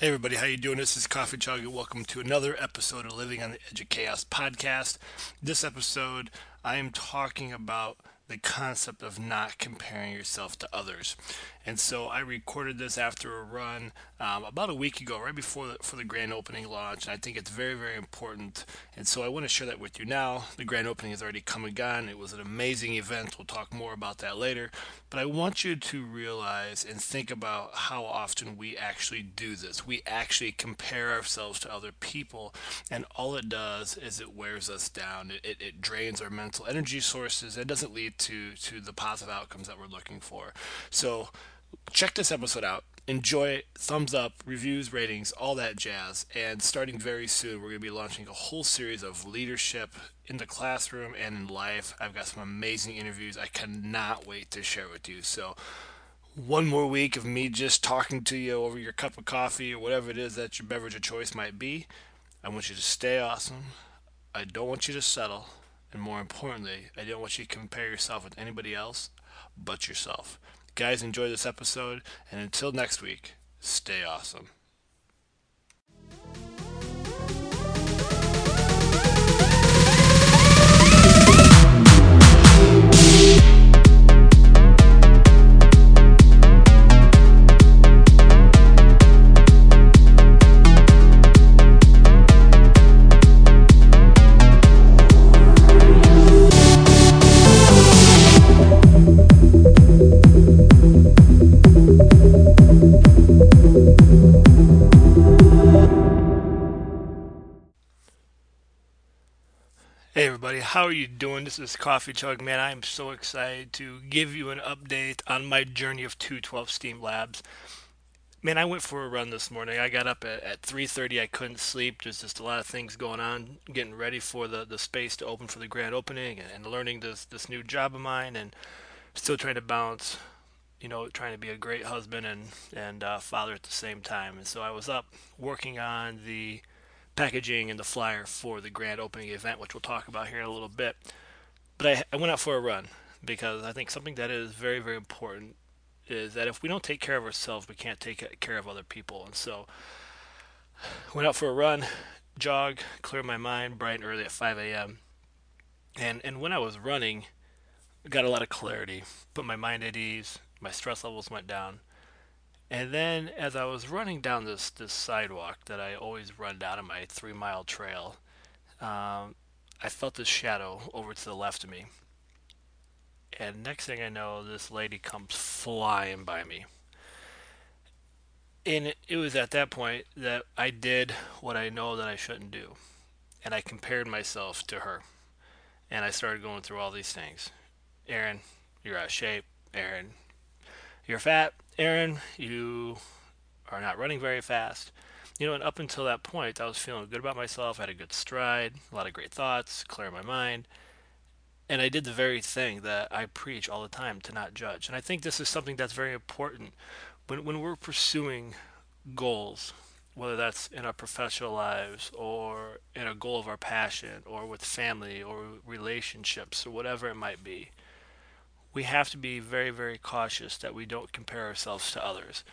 Hey everybody, how you doing? This is Coffee Chug and welcome to another episode of Living on the Edge of Chaos podcast. This episode, I am talking about the concept of not comparing yourself to others. And so I recorded this after a run um, about a week ago, right before the, for the grand opening launch. And I think it's very, very important. And so I want to share that with you now. The grand opening has already come and gone. It was an amazing event. We'll talk more about that later. But I want you to realize and think about how often we actually do this. We actually compare ourselves to other people, and all it does is it wears us down. It, it, it drains our mental energy sources. It doesn't lead to to the positive outcomes that we're looking for. So check this episode out. Enjoy it. Thumbs up, reviews, ratings, all that jazz. And starting very soon, we're going to be launching a whole series of leadership in the classroom and in life. I've got some amazing interviews I cannot wait to share with you. So, one more week of me just talking to you over your cup of coffee or whatever it is that your beverage of choice might be. I want you to stay awesome. I don't want you to settle. And more importantly, I don't want you to compare yourself with anybody else but yourself. Guys, enjoy this episode, and until next week, stay awesome. Everybody, how are you doing? This is Coffee Chug Man. I am so excited to give you an update on my journey of 212 Steam Labs. Man, I went for a run this morning. I got up at, at 3.30. I couldn't sleep. There's just a lot of things going on, getting ready for the, the space to open for the grand opening and, and learning this, this new job of mine and still trying to balance, you know, trying to be a great husband and, and uh, father at the same time. And so I was up working on the packaging and the flyer for the grand opening event, which we'll talk about here in a little bit. But I, I went out for a run because I think something that is very, very important is that if we don't take care of ourselves, we can't take care of other people. And so went out for a run, jog, clear my mind bright and early at 5 a.m. And, and when I was running, I got a lot of clarity, put my mind at ease, my stress levels went down. And then as I was running down this, this sidewalk that I always run down on my three mile trail, um, I felt this shadow over to the left of me. And next thing I know, this lady comes flying by me. And it, it was at that point that I did what I know that I shouldn't do. And I compared myself to her. And I started going through all these things. Aaron, you're out of shape. Aaron, you're fat. Aaron, you are not running very fast. You know, and up until that point, I was feeling good about myself. I had a good stride, a lot of great thoughts, clear my mind. And I did the very thing that I preach all the time to not judge. And I think this is something that's very important when, when we're pursuing goals, whether that's in our professional lives or in a goal of our passion or with family or relationships or whatever it might be we have to be very, very cautious that we don't compare ourselves to others.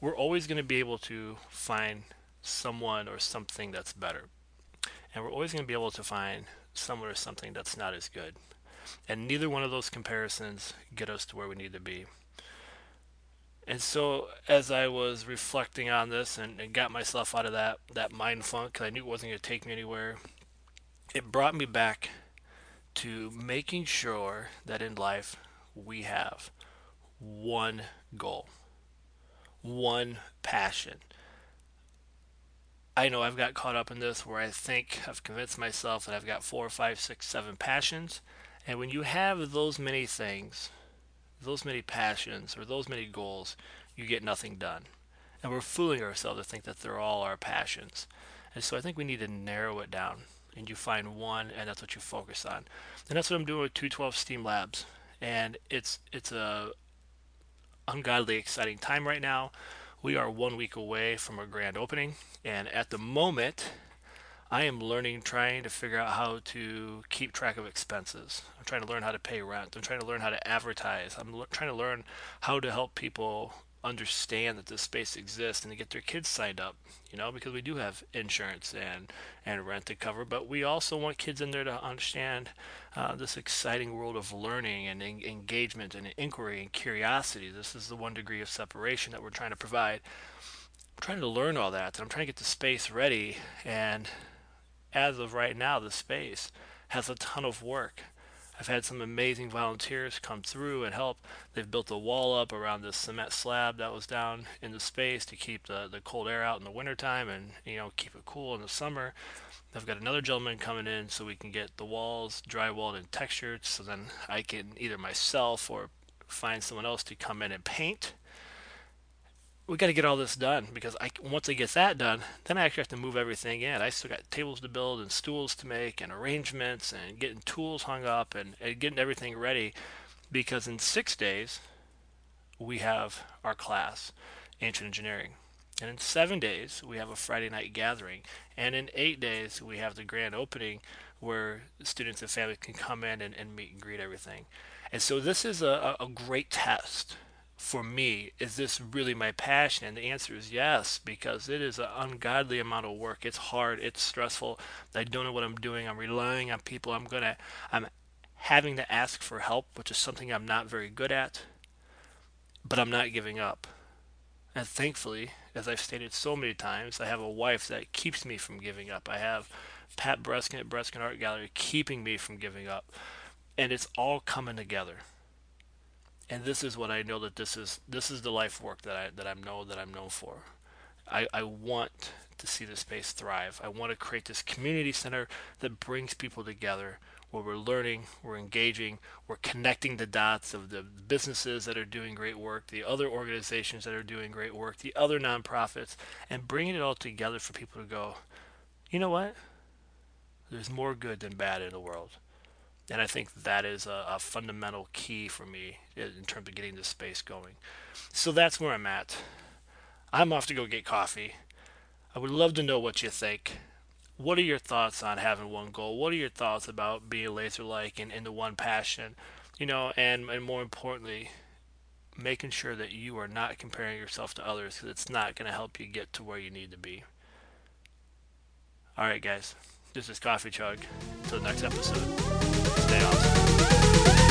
We're always going to be able to find someone or something that's better. And we're always going to be able to find someone or something that's not as good. And neither one of those comparisons get us to where we need to be. And so, as I was reflecting on this and, and got myself out of that, that mind funk, because I knew it wasn't going to take me anywhere, it brought me back to making sure that in life we have one goal, one passion. I know I've got caught up in this where I think I've convinced myself that I've got four, five, six, seven passions. And when you have those many things, those many passions, or those many goals, you get nothing done. And we're fooling ourselves to think that they're all our passions. And so I think we need to narrow it down. And you find one, and that's what you focus on. And that's what I'm doing with 212 Steam Labs. And it's it's a ungodly exciting time right now. We are one week away from a grand opening, and at the moment, I am learning, trying to figure out how to keep track of expenses. I'm trying to learn how to pay rent. I'm trying to learn how to advertise. I'm l- trying to learn how to help people understand that this space exists and to get their kids signed up you know because we do have insurance and and rent to cover but we also want kids in there to understand uh, this exciting world of learning and en- engagement and inquiry and curiosity. This is the one degree of separation that we're trying to provide. I'm trying to learn all that and i'm trying to get the space ready and as of right now the space has a ton of work I've had some amazing volunteers come through and help. They've built a wall up around this cement slab that was down in the space to keep the, the cold air out in the wintertime and you know keep it cool in the summer. I've got another gentleman coming in so we can get the walls drywalled and textured so then I can either myself or find someone else to come in and paint we got to get all this done because I once I get that done, then I actually have to move everything in. I still got tables to build and stools to make and arrangements and getting tools hung up and, and getting everything ready because in six days we have our class, Ancient Engineering. And in seven days, we have a Friday night gathering. And in eight days, we have the grand opening where students and families can come in and, and meet and greet everything. And so this is a, a great test for me is this really my passion? And the answer is yes because it is an ungodly amount of work. It's hard it's stressful. I don't know what i'm doing. I'm relying on people. I'm gonna i'm having to ask for help which is something i'm not very good at but i'm not giving up. And thankfully as i've stated so many times i have a wife that keeps me from giving up. I have pat Bereskin at Bereskin art gallery keeping me from giving up. And it's all coming together and this is what I know that this is this is the life work that I that I know that I'm known for. I, I want to see the space thrive. I want to create this community center that brings people together where we're learning, we're engaging, we're connecting the dots of the businesses that are doing great work, the other organizations that are doing great work, the other nonprofits, and bringing it all together for people to go, you know what? There's more good than bad in the world. And I think that is a, a, fundamental key for me in terms of getting this space going. So that's where I'm at. I'm off to go get coffee. I would love to know what you think. What are your thoughts on having one goal? What are your thoughts about being laser like and into one passion? You know, and, and more importantly, making sure that you are not comparing yourself to others because it's not going to help you get to where you need to be. All right, guys. This is Coffee Chug. Till next episode, stay awesome.